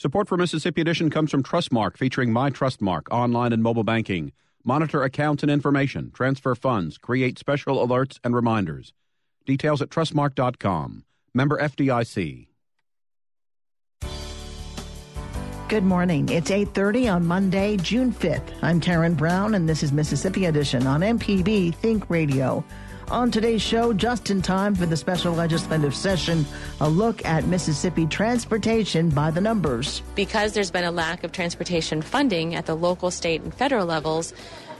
Support for Mississippi Edition comes from Trustmark, featuring My Trustmark online and mobile banking. Monitor accounts and information, transfer funds, create special alerts and reminders. Details at trustmark.com. Member FDIC. Good morning. It's 8:30 on Monday, June 5th. I'm Karen Brown and this is Mississippi Edition on MPB Think Radio. On today's show, just in time for the special legislative session, a look at Mississippi transportation by the numbers. Because there's been a lack of transportation funding at the local, state, and federal levels,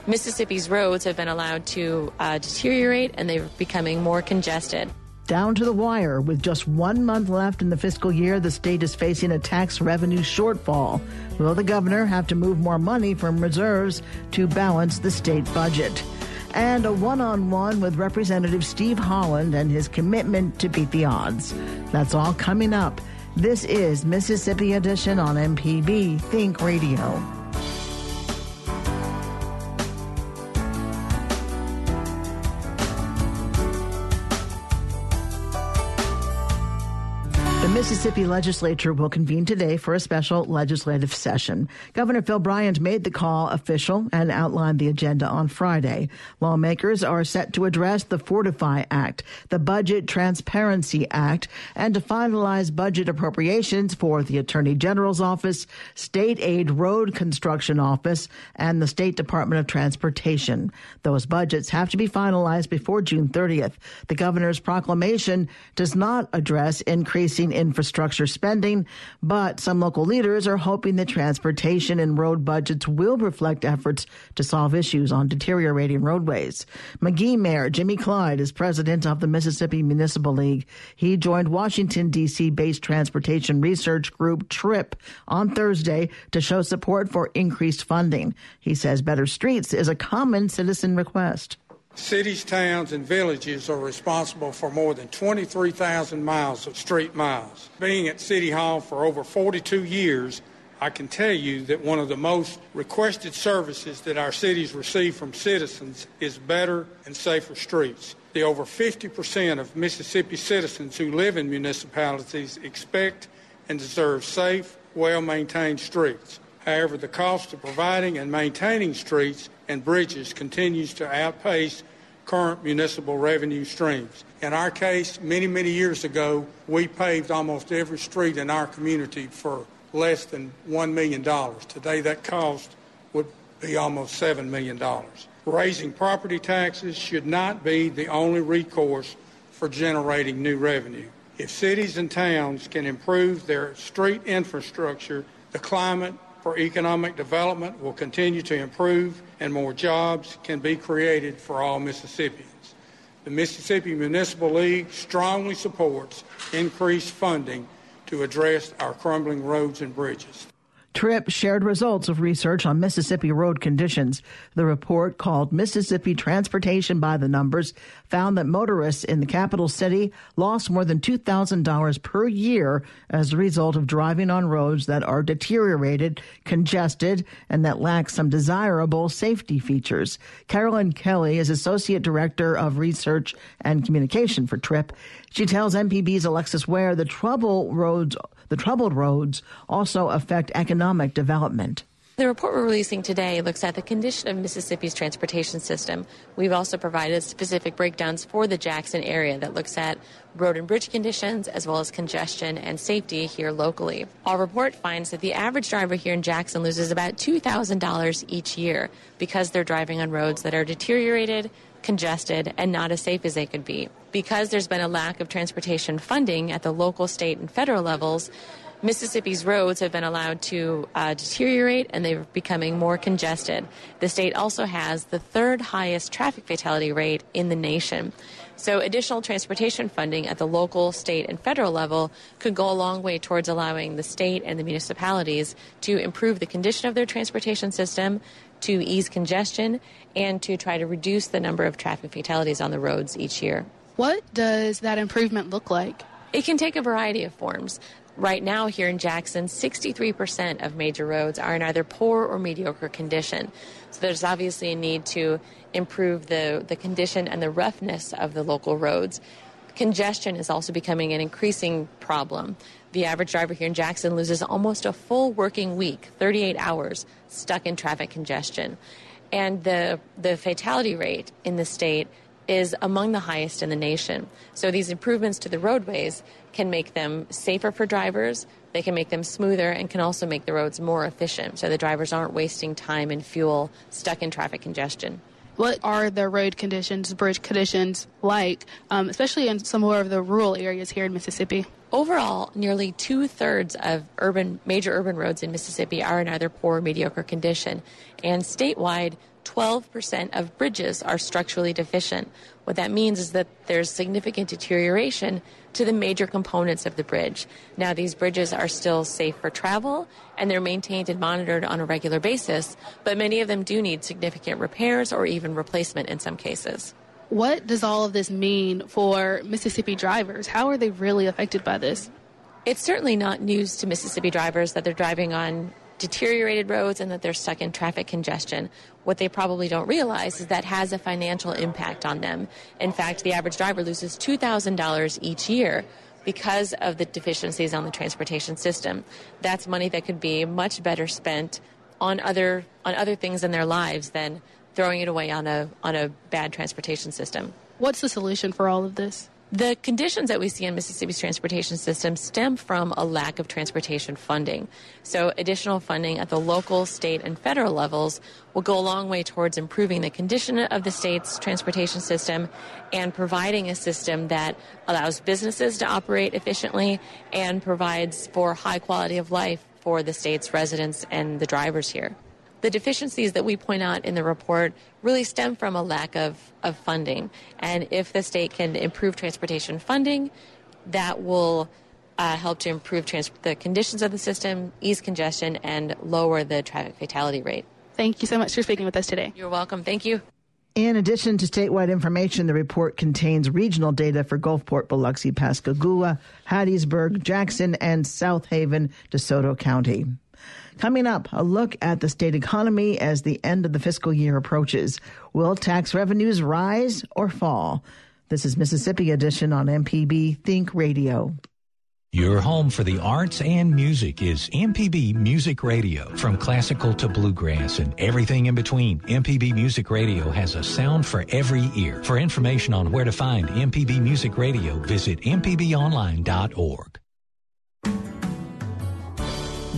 Mississippi's roads have been allowed to uh, deteriorate and they're becoming more congested. Down to the wire, with just one month left in the fiscal year, the state is facing a tax revenue shortfall. Will the governor have to move more money from reserves to balance the state budget? And a one on one with Representative Steve Holland and his commitment to beat the odds. That's all coming up. This is Mississippi Edition on MPB Think Radio. Mississippi legislature will convene today for a special legislative session. Governor Phil Bryant made the call official and outlined the agenda on Friday. Lawmakers are set to address the Fortify Act, the Budget Transparency Act, and to finalize budget appropriations for the Attorney General's Office, State Aid Road Construction Office, and the State Department of Transportation. Those budgets have to be finalized before June 30th. The governor's proclamation does not address increasing in infrastructure spending, but some local leaders are hoping that transportation and road budgets will reflect efforts to solve issues on deteriorating roadways. Magee Mayor Jimmy Clyde is president of the Mississippi Municipal League. He joined Washington, D.C. based transportation research group TRIP on Thursday to show support for increased funding. He says better streets is a common citizen request. Cities, towns, and villages are responsible for more than 23,000 miles of street miles. Being at City Hall for over 42 years, I can tell you that one of the most requested services that our cities receive from citizens is better and safer streets. The over 50% of Mississippi citizens who live in municipalities expect and deserve safe, well maintained streets. However, the cost of providing and maintaining streets and bridges continues to outpace current municipal revenue streams. In our case, many, many years ago, we paved almost every street in our community for less than $1 million. Today, that cost would be almost $7 million. Raising property taxes should not be the only recourse for generating new revenue. If cities and towns can improve their street infrastructure, the climate for economic development will continue to improve and more jobs can be created for all Mississippians. The Mississippi Municipal League strongly supports increased funding to address our crumbling roads and bridges. TRIP shared results of research on Mississippi road conditions. The report, called Mississippi Transportation by the Numbers, found that motorists in the capital city lost more than $2,000 per year as a result of driving on roads that are deteriorated, congested, and that lack some desirable safety features. Carolyn Kelly is Associate Director of Research and Communication for TRIP. She tells MPB's Alexis Ware the trouble roads the troubled roads also affect economic development. The report we're releasing today looks at the condition of Mississippi's transportation system. We've also provided specific breakdowns for the Jackson area that looks at road and bridge conditions as well as congestion and safety here locally. Our report finds that the average driver here in Jackson loses about $2,000 each year because they're driving on roads that are deteriorated, congested, and not as safe as they could be. Because there's been a lack of transportation funding at the local, state, and federal levels, Mississippi's roads have been allowed to uh, deteriorate and they're becoming more congested. The state also has the third highest traffic fatality rate in the nation. So, additional transportation funding at the local, state, and federal level could go a long way towards allowing the state and the municipalities to improve the condition of their transportation system, to ease congestion and to try to reduce the number of traffic fatalities on the roads each year. What does that improvement look like? It can take a variety of forms. Right now, here in Jackson, 63% of major roads are in either poor or mediocre condition. So there's obviously a need to improve the, the condition and the roughness of the local roads. Congestion is also becoming an increasing problem. The average driver here in Jackson loses almost a full working week, 38 hours, stuck in traffic congestion. And the, the fatality rate in the state is among the highest in the nation. So these improvements to the roadways can make them safer for drivers, they can make them smoother, and can also make the roads more efficient so the drivers aren't wasting time and fuel stuck in traffic congestion. What are the road conditions, bridge conditions like, um, especially in some more of the rural areas here in Mississippi? Overall, nearly two thirds of urban major urban roads in Mississippi are in either poor or mediocre condition, and statewide, 12% of bridges are structurally deficient. What that means is that there's significant deterioration to the major components of the bridge. Now, these bridges are still safe for travel and they're maintained and monitored on a regular basis, but many of them do need significant repairs or even replacement in some cases. What does all of this mean for Mississippi drivers? How are they really affected by this? It's certainly not news to Mississippi drivers that they're driving on deteriorated roads and that they're stuck in traffic congestion. What they probably don't realize is that has a financial impact on them. In fact, the average driver loses $2,000 each year because of the deficiencies on the transportation system. That's money that could be much better spent on other on other things in their lives than throwing it away on a on a bad transportation system. What's the solution for all of this? The conditions that we see in Mississippi's transportation system stem from a lack of transportation funding. So, additional funding at the local, state, and federal levels will go a long way towards improving the condition of the state's transportation system and providing a system that allows businesses to operate efficiently and provides for high quality of life for the state's residents and the drivers here the deficiencies that we point out in the report really stem from a lack of, of funding. And if the state can improve transportation funding, that will uh, help to improve trans- the conditions of the system, ease congestion, and lower the traffic fatality rate. Thank you so much for speaking with us today. You're welcome. Thank you. In addition to statewide information, the report contains regional data for Gulfport, Biloxi, Pascagoula, Hattiesburg, Jackson, and Southaven, DeSoto County. Coming up, a look at the state economy as the end of the fiscal year approaches. Will tax revenues rise or fall? This is Mississippi Edition on MPB Think Radio. Your home for the arts and music is MPB Music Radio. From classical to bluegrass and everything in between, MPB Music Radio has a sound for every ear. For information on where to find MPB Music Radio, visit mpbonline.org.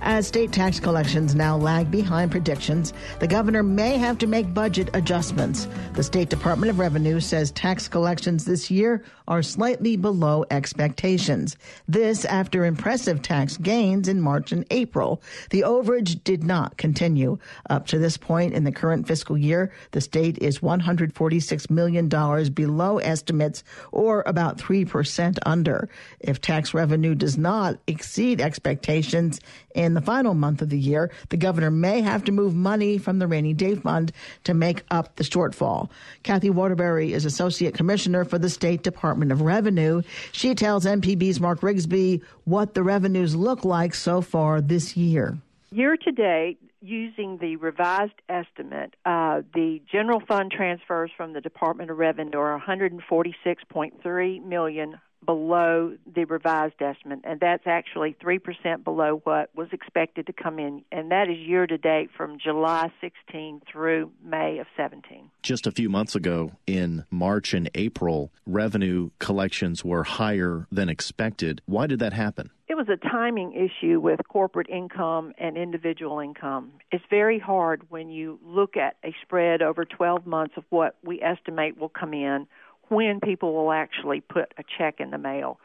As state tax collections now lag behind predictions, the governor may have to make budget adjustments. The State Department of Revenue says tax collections this year are slightly below expectations. This after impressive tax gains in March and April. The overage did not continue. Up to this point in the current fiscal year, the state is $146 million below estimates or about 3% under. If tax revenue does not exceed expectations in the final month of the year, the governor may have to move money from the rainy day fund to make up the shortfall. Kathy Waterbury is Associate Commissioner for the State Department of Revenue. She tells MPB's Mark Rigsby what the revenues look like so far this year. Year to date, using the revised estimate, uh, the general fund transfers from the Department of Revenue are 146.3 million below the revised estimate, and that's actually 3% below what was expected to come in, and that is year to date from July 16 through May of 17. Just a few months ago, in March and April, revenue collections were higher than expected. Why did that happen? It was a timing issue with corporate income and individual income. It's very hard when you look at a spread over 12 months of what we estimate will come in when people will actually put a check in the mail.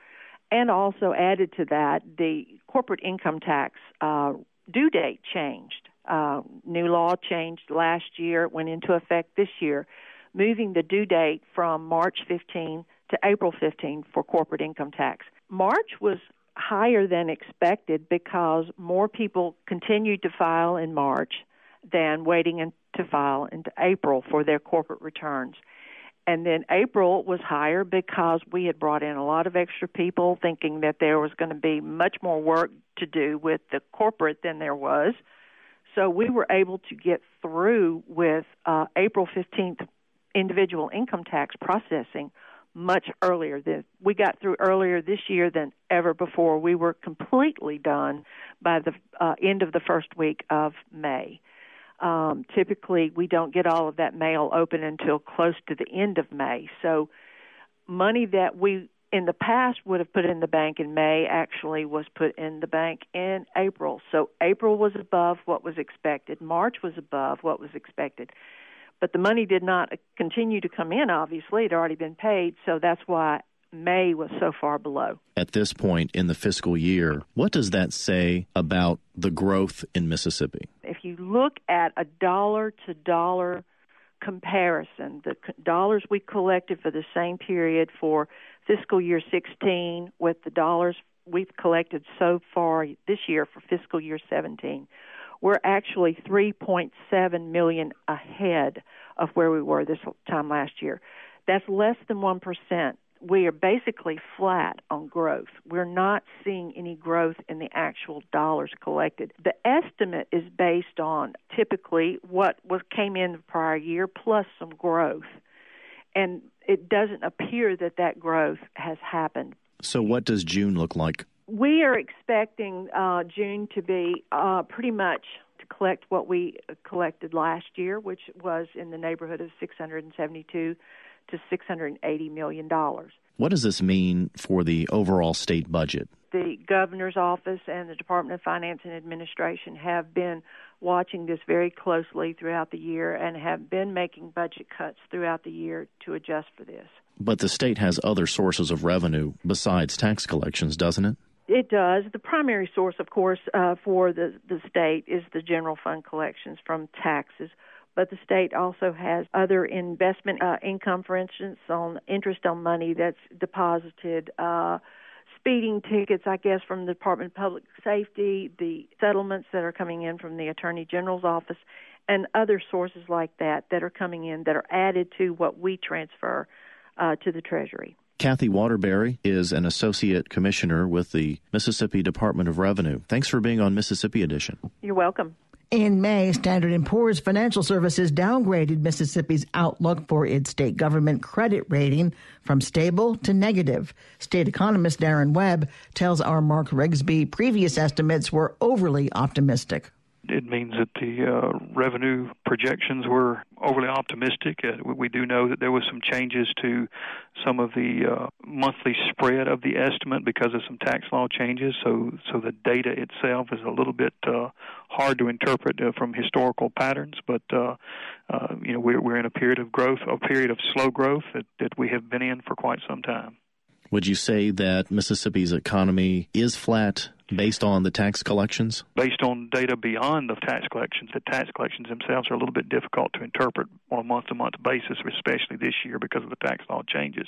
And also added to that, the corporate income tax uh, due date changed. Uh, new law changed last year, went into effect this year, moving the due date from March 15 to April 15 for corporate income tax. March was higher than expected because more people continued to file in March than waiting in, to file into April for their corporate returns. And then April was higher because we had brought in a lot of extra people thinking that there was going to be much more work to do with the corporate than there was. So we were able to get through with uh, April 15th individual income tax processing much earlier than we got through earlier this year than ever before. We were completely done by the uh, end of the first week of May. Um, typically, we don't get all of that mail open until close to the end of May. So, money that we in the past would have put in the bank in May actually was put in the bank in April. So, April was above what was expected, March was above what was expected. But the money did not continue to come in, obviously. It had already been paid, so that's why May was so far below. At this point in the fiscal year, what does that say about the growth in Mississippi? If you look at a dollar to dollar comparison, the dollars we collected for the same period for fiscal year 16 with the dollars we've collected so far this year for fiscal year 17, we're actually 3.7 million ahead of where we were this time last year. That's less than 1% we are basically flat on growth. We're not seeing any growth in the actual dollars collected. The estimate is based on typically what was came in the prior year plus some growth. And it doesn't appear that that growth has happened. So what does June look like? We are expecting uh, June to be uh, pretty much to collect what we collected last year, which was in the neighborhood of 672 to $680 million. What does this mean for the overall state budget? The governor's office and the Department of Finance and Administration have been watching this very closely throughout the year and have been making budget cuts throughout the year to adjust for this. But the state has other sources of revenue besides tax collections, doesn't it? It does. The primary source, of course, uh, for the, the state is the general fund collections from taxes but the state also has other investment uh, income, for instance, on interest on money that's deposited. Uh, speeding tickets, I guess, from the Department of Public Safety, the settlements that are coming in from the Attorney General's office, and other sources like that that are coming in that are added to what we transfer uh, to the Treasury. Kathy Waterbury is an associate commissioner with the Mississippi Department of Revenue. Thanks for being on Mississippi Edition. You're welcome. In May, Standard & Poor's Financial Services downgraded Mississippi's outlook for its state government credit rating from stable to negative. State economist Darrin Webb tells our Mark Rigsby previous estimates were overly optimistic it means that the uh, revenue projections were overly optimistic. Uh, we do know that there was some changes to some of the uh, monthly spread of the estimate because of some tax law changes. So, so the data itself is a little bit uh, hard to interpret uh, from historical patterns. But uh, you know, we're we're in a period of growth, a period of slow growth that that we have been in for quite some time. Would you say that Mississippi's economy is flat based on the tax collections? Based on data beyond the tax collections, the tax collections themselves are a little bit difficult to interpret on a month to month basis, especially this year because of the tax law changes.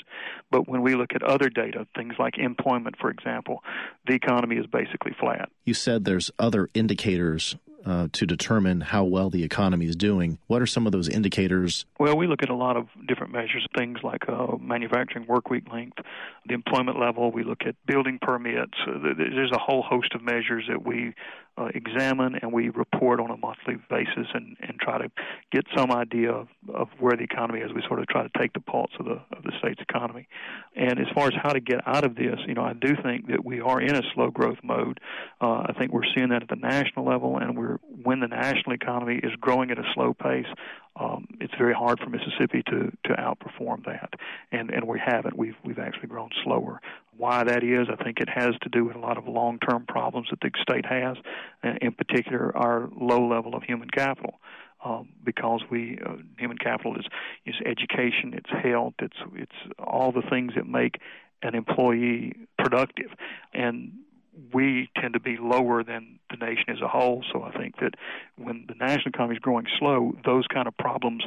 But when we look at other data, things like employment, for example, the economy is basically flat. You said there's other indicators uh, to determine how well the economy is doing. What are some of those indicators? Well, we look at a lot of different measures, things like uh, manufacturing work week length, the employment level. We look at building permits. Uh, there's a whole host of measures that we uh, examine and we report on a monthly basis and, and try to get some idea of, of where the economy is. We sort of try to take the pulse of the of the state's economy. And as far as how to get out of this, you know, I do think that we are in a slow growth mode. Uh, I think we're seeing that at the national level, and we're when the national economy is growing at a slow pace, um, it's very hard for Mississippi to to outperform that, and and we haven't. We've we've actually grown slower. Why that is, I think it has to do with a lot of long-term problems that the state has, in particular our low level of human capital. Um, because we uh, human capital is is education, it's health, it's it's all the things that make an employee productive, and we tend to be lower than the nation as a whole. So I think that when the national economy is growing slow, those kind of problems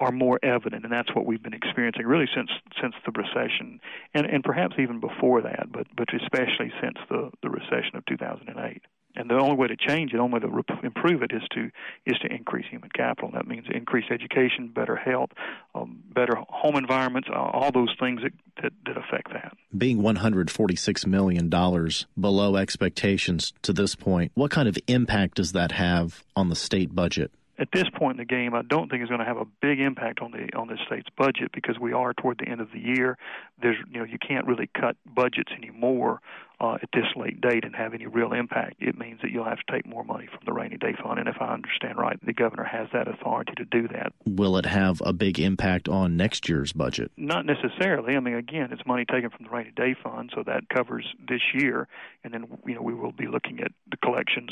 are more evident, and that's what we've been experiencing really since since the recession, and and perhaps even before that, but but especially since the the recession of 2008. And the only way to change it, only way to rep- improve it, is to is to increase human capital. That means increased education, better health, um, better home environments, uh, all those things that, that, that affect that. Being 146 million dollars below expectations to this point, what kind of impact does that have on the state budget? at this point in the game, I don't think it's going to have a big impact on the on the state's budget because we are toward the end of the year. There's you know you can't really cut budgets anymore uh, at this late date and have any real impact. It means that you'll have to take more money from the rainy day fund, and if I understand right, the governor has that authority to do that. Will it have a big impact on next year's budget? Not necessarily. I mean, again, it's money taken from the rainy day fund, so that covers this year, and then you know we will be looking at the collections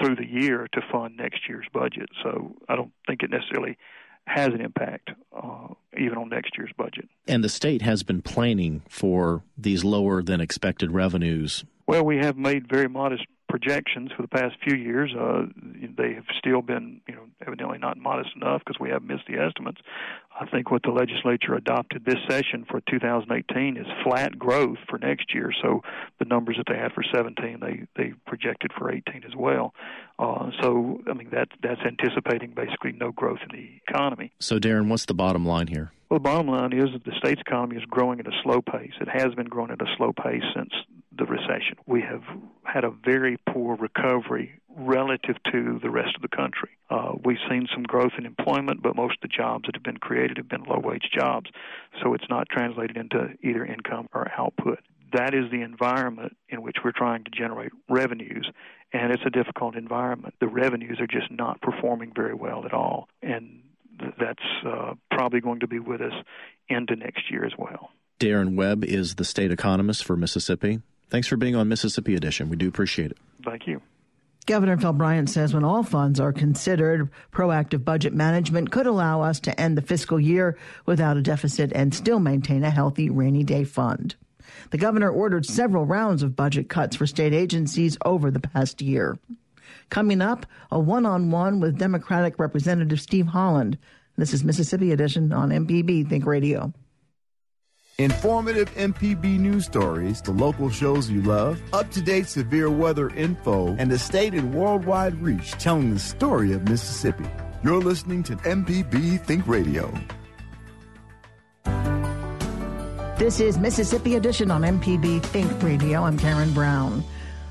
through the year to fund next year's budget. So I don't think it necessarily has an impact uh, even on next year's budget. And the state has been planning for these lower than expected revenues. Well, we have made very modest projections for the past few years. Uh, they have still been, you know, evidently not modest enough because we have missed the estimates. I think what the legislature adopted this session for 2018 is flat growth for next year. So the numbers that they had for 17, they they projected for 18 as well. Uh, so I mean that's that's anticipating basically no growth in the economy. So Darrin, what's the bottom line here? Well, the bottom line is that the state's economy is growing at a slow pace. It has been growing at a slow pace since the recession. We have had a very poor recovery relative to the rest of the country. Uh, we've seen some growth in employment, but most of the jobs that have been created have been low wage jobs, so it's not translated into either income or output. That is the environment in which we're trying to generate revenues, and it's a difficult environment. The revenues are just not performing very well at all, and that's uh, probably going to be with us into next year as well. Darrin Webb is the state economist for Mississippi. Thanks for being on Mississippi Edition. We do appreciate it. Thank you. Governor Phil Bryant says when all funds are considered, proactive budget management could allow us to end the fiscal year without a deficit and still maintain a healthy rainy day fund. The governor ordered several rounds of budget cuts for state agencies over the past year. Coming up, a one on one with Democratic Representative Steve Holland. This is Mississippi Edition on MPB Think Radio. Informative MPB news stories, the local shows you love, up to date severe weather info, and the state and worldwide reach telling the story of Mississippi. You're listening to MPB Think Radio. This is Mississippi Edition on MPB Think Radio. I'm Karen Brown.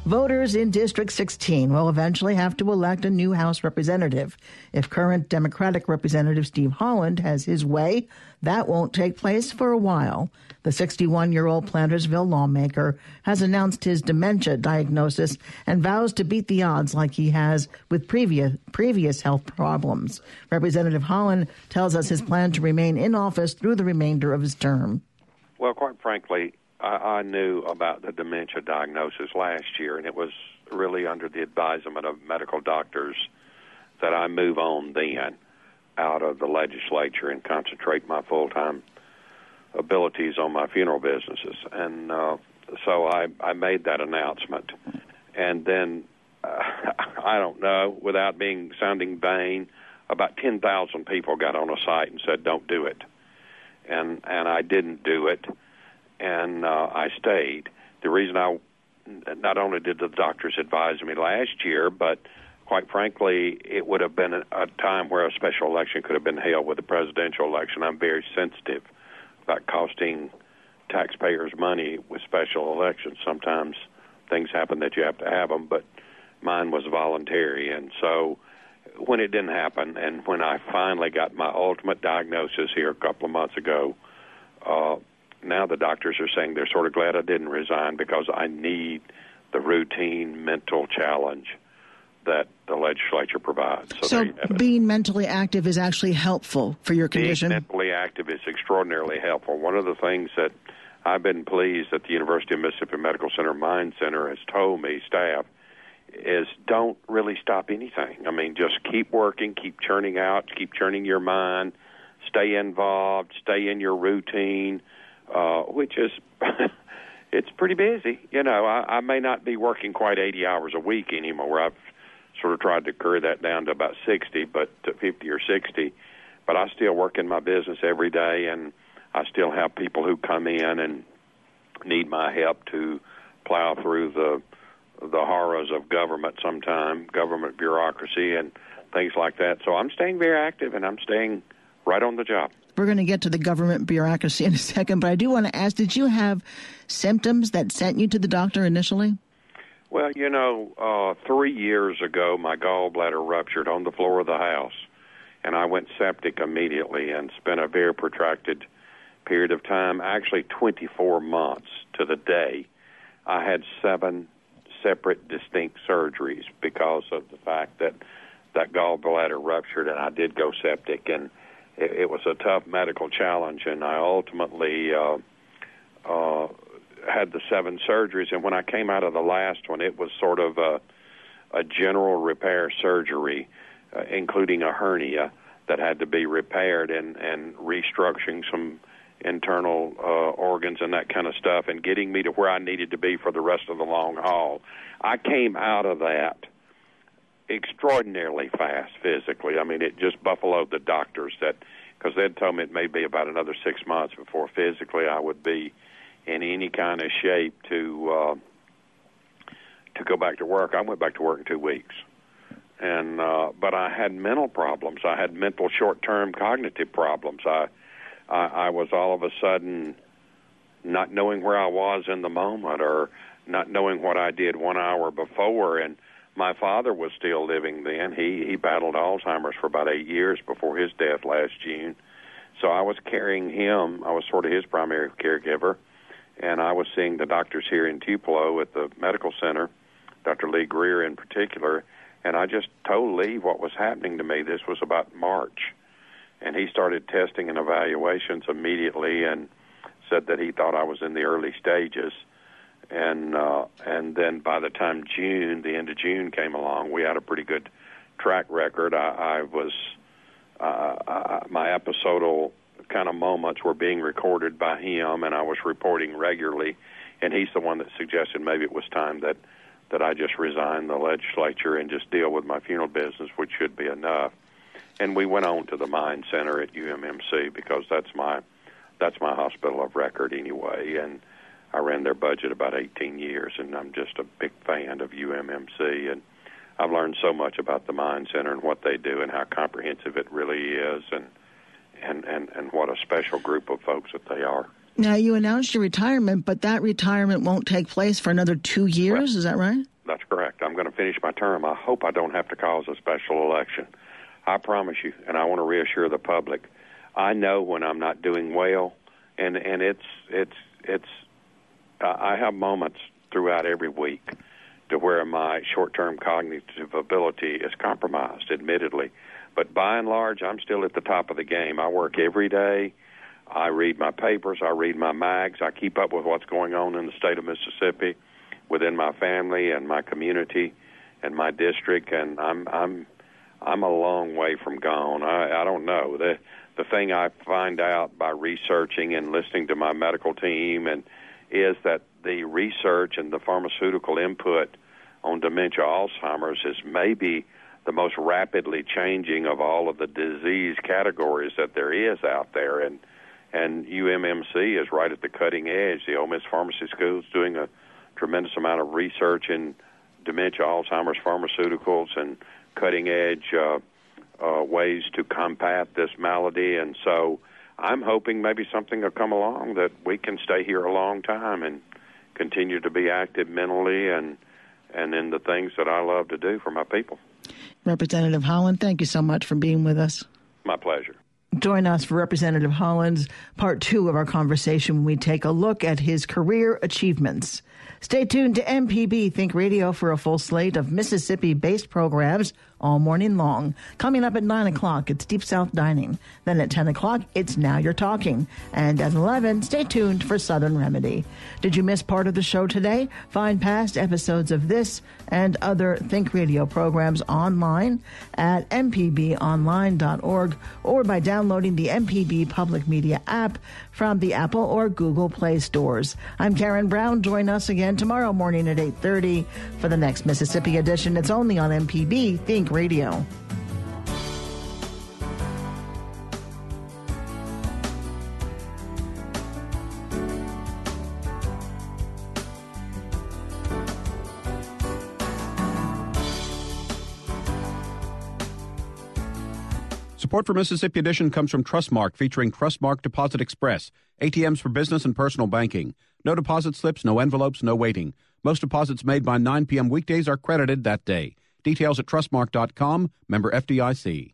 Voters in District 16 will eventually have to elect a new House representative. If current Democratic Representative Steve Holland has his way, that won't take place for a while. The 61 year old Plantersville lawmaker has announced his dementia diagnosis and vows to beat the odds like he has with previous, previous health problems. Representative Holland tells us his plan to remain in office through the remainder of his term. Well, quite frankly, I, I knew about the dementia diagnosis last year, and it was really under the advisement of medical doctors that I move on then out of the legislature and concentrate my full time abilities on my funeral businesses. And uh, so I, I made that announcement. And then, uh, I don't know, without being sounding vain, about 10,000 people got on a site and said, don't do it. And, and I didn't do it and uh, I stayed. The reason I not only did the doctors advise me last year, but quite frankly, it would have been a, time where a special election could have been held with a presidential election. I'm very sensitive about costing taxpayers money with special elections. Sometimes things happen that you have to have them, but mine was voluntary, and so when it didn't happen, and when I finally got my ultimate diagnosis here a couple of months ago, uh, now the doctors are saying they're sort of glad I didn't resign because I need the routine mental challenge that the legislature provides. So, so being mentally active is actually helpful for your condition? Being mentally active is extraordinarily helpful. One of the things that I've been pleased that the University of Mississippi Medical Center Mind Center has told me, staff, is don't really stop anything. I mean, just keep working, keep churning out, keep churning your mind, stay involved, stay in your routine uh, which is it's pretty busy. You know, I, I may not be working quite 80 hours a week anymore. I've sort of tried to curry that down to about 60, but to 50 or 60. But I still work in my business every day, and I still have people who come in and need my help to plow through the the horrors of government sometime, government bureaucracy and things like that. So I'm staying very active and I'm staying right on the job. We're going to get to the government bureaucracy in a second, but I do want to ask did you have symptoms that sent you to the doctor initially? Well, you know, uh, three years ago, my gallbladder ruptured on the floor of the house, and I went septic immediately and spent a very protracted period of time, actually 24 months to the day. I had seven separate, distinct surgeries because of the fact that that gallbladder ruptured, and I did go septic, and it, it was a tough medical challenge, and I ultimately. Uh, uh, had the seven surgeries, and when I came out of the last one, it was sort of a, a general repair surgery, uh, including a hernia that had to be repaired and and restructuring some internal uh, organs and that kind of stuff, and getting me to where I needed to be for the rest of the long haul. I came out of that extraordinarily fast physically. I mean, it just buffaloed the doctors that because they'd told me it may be about another six months before physically I would be in any kind of shape to uh, to go back to work. I went back to work in two weeks, and uh, but I had mental problems. I had mental short-term cognitive problems. I, I I was all of a sudden not knowing where I was in the moment, or not knowing what I did one hour before, and my father was still living then. He he battled Alzheimer's for about eight years before his death last June. So I was carrying him. I was sort of his primary caregiver and I was seeing the doctors here in Tupelo at the medical center, Dr. Lee Greer in particular, and I just told Lee what was happening to me. This was about March, and he started testing and evaluations immediately and said that he thought I was in the early stages. And uh, and then by the time June, the end of June came along, we had a pretty good track record. I, I was uh, I, my episodal kind of moments were being recorded by him, and I was reporting regularly. And he's the one that suggested maybe it was time that that I just resign the legislature and just deal with my funeral business, which should be enough. And we went on to the Mind Center at UMMC because that's my that's my hospital of record anyway. And I ran their budget about 18 years, and I'm just a big fan of UMMC. And I've learned so much about the Mind Center and what they do and how comprehensive it really is. And and, and, and what a special group of folks that they are. Now, you announced your retirement, but that retirement won't take place for another two years, well, is that right? That's correct. I'm going to finish my term. I hope I don't have to cause a special election. I promise you, and I want to reassure the public. I know when I'm not doing well, and and it's it's it's. I have moments throughout every week to where my short-term cognitive ability is compromised, admittedly, but by and large, I'm still at the top of the game. I work every day. I read my papers. I read my mags. I keep up with what's going on in the state of Mississippi, within my family and my community, and my district. And I'm I'm I'm a long way from gone. I, I don't know the the thing I find out by researching and listening to my medical team and is that the research and the pharmaceutical input on dementia Alzheimer's is maybe the most rapidly changing of all of the disease categories that there is out there, and and UMMC is right at the cutting edge. The Ole Miss Pharmacy School is doing a tremendous amount of research in dementia, Alzheimer's pharmaceuticals, and cutting edge uh, uh, ways to combat this malady. And so, I'm hoping maybe something will come along that we can stay here a long time and continue to be active mentally and and in the things that I love to do for my people. Representative Holland, thank you so much for being with us. My pleasure. Join us for Representative Holland's part two of our conversation when we take a look at his career achievements. Stay tuned to MPB Think Radio for a full slate of Mississippi based programs all morning long. Coming up at 9 o'clock, it's Deep South Dining. Then at 10 o'clock, it's Now You're Talking. And at 11, stay tuned for Southern Remedy. Did you miss part of the show today? Find past episodes of this and other Think Radio programs online at mpbonline.org or by downloading the MPB Public Media app from the Apple or Google Play stores. I'm Karen Brown. Join us again tomorrow morning at 8:30 for the next Mississippi edition. It's only on MPB Think Radio. Support for Mississippi Edition comes from Trustmark, featuring Trustmark Deposit Express, ATMs for business and personal banking. No deposit slips, no envelopes, no waiting. Most deposits made by 9 p.m. weekdays are credited that day. Details at trustmark.com, member FDIC.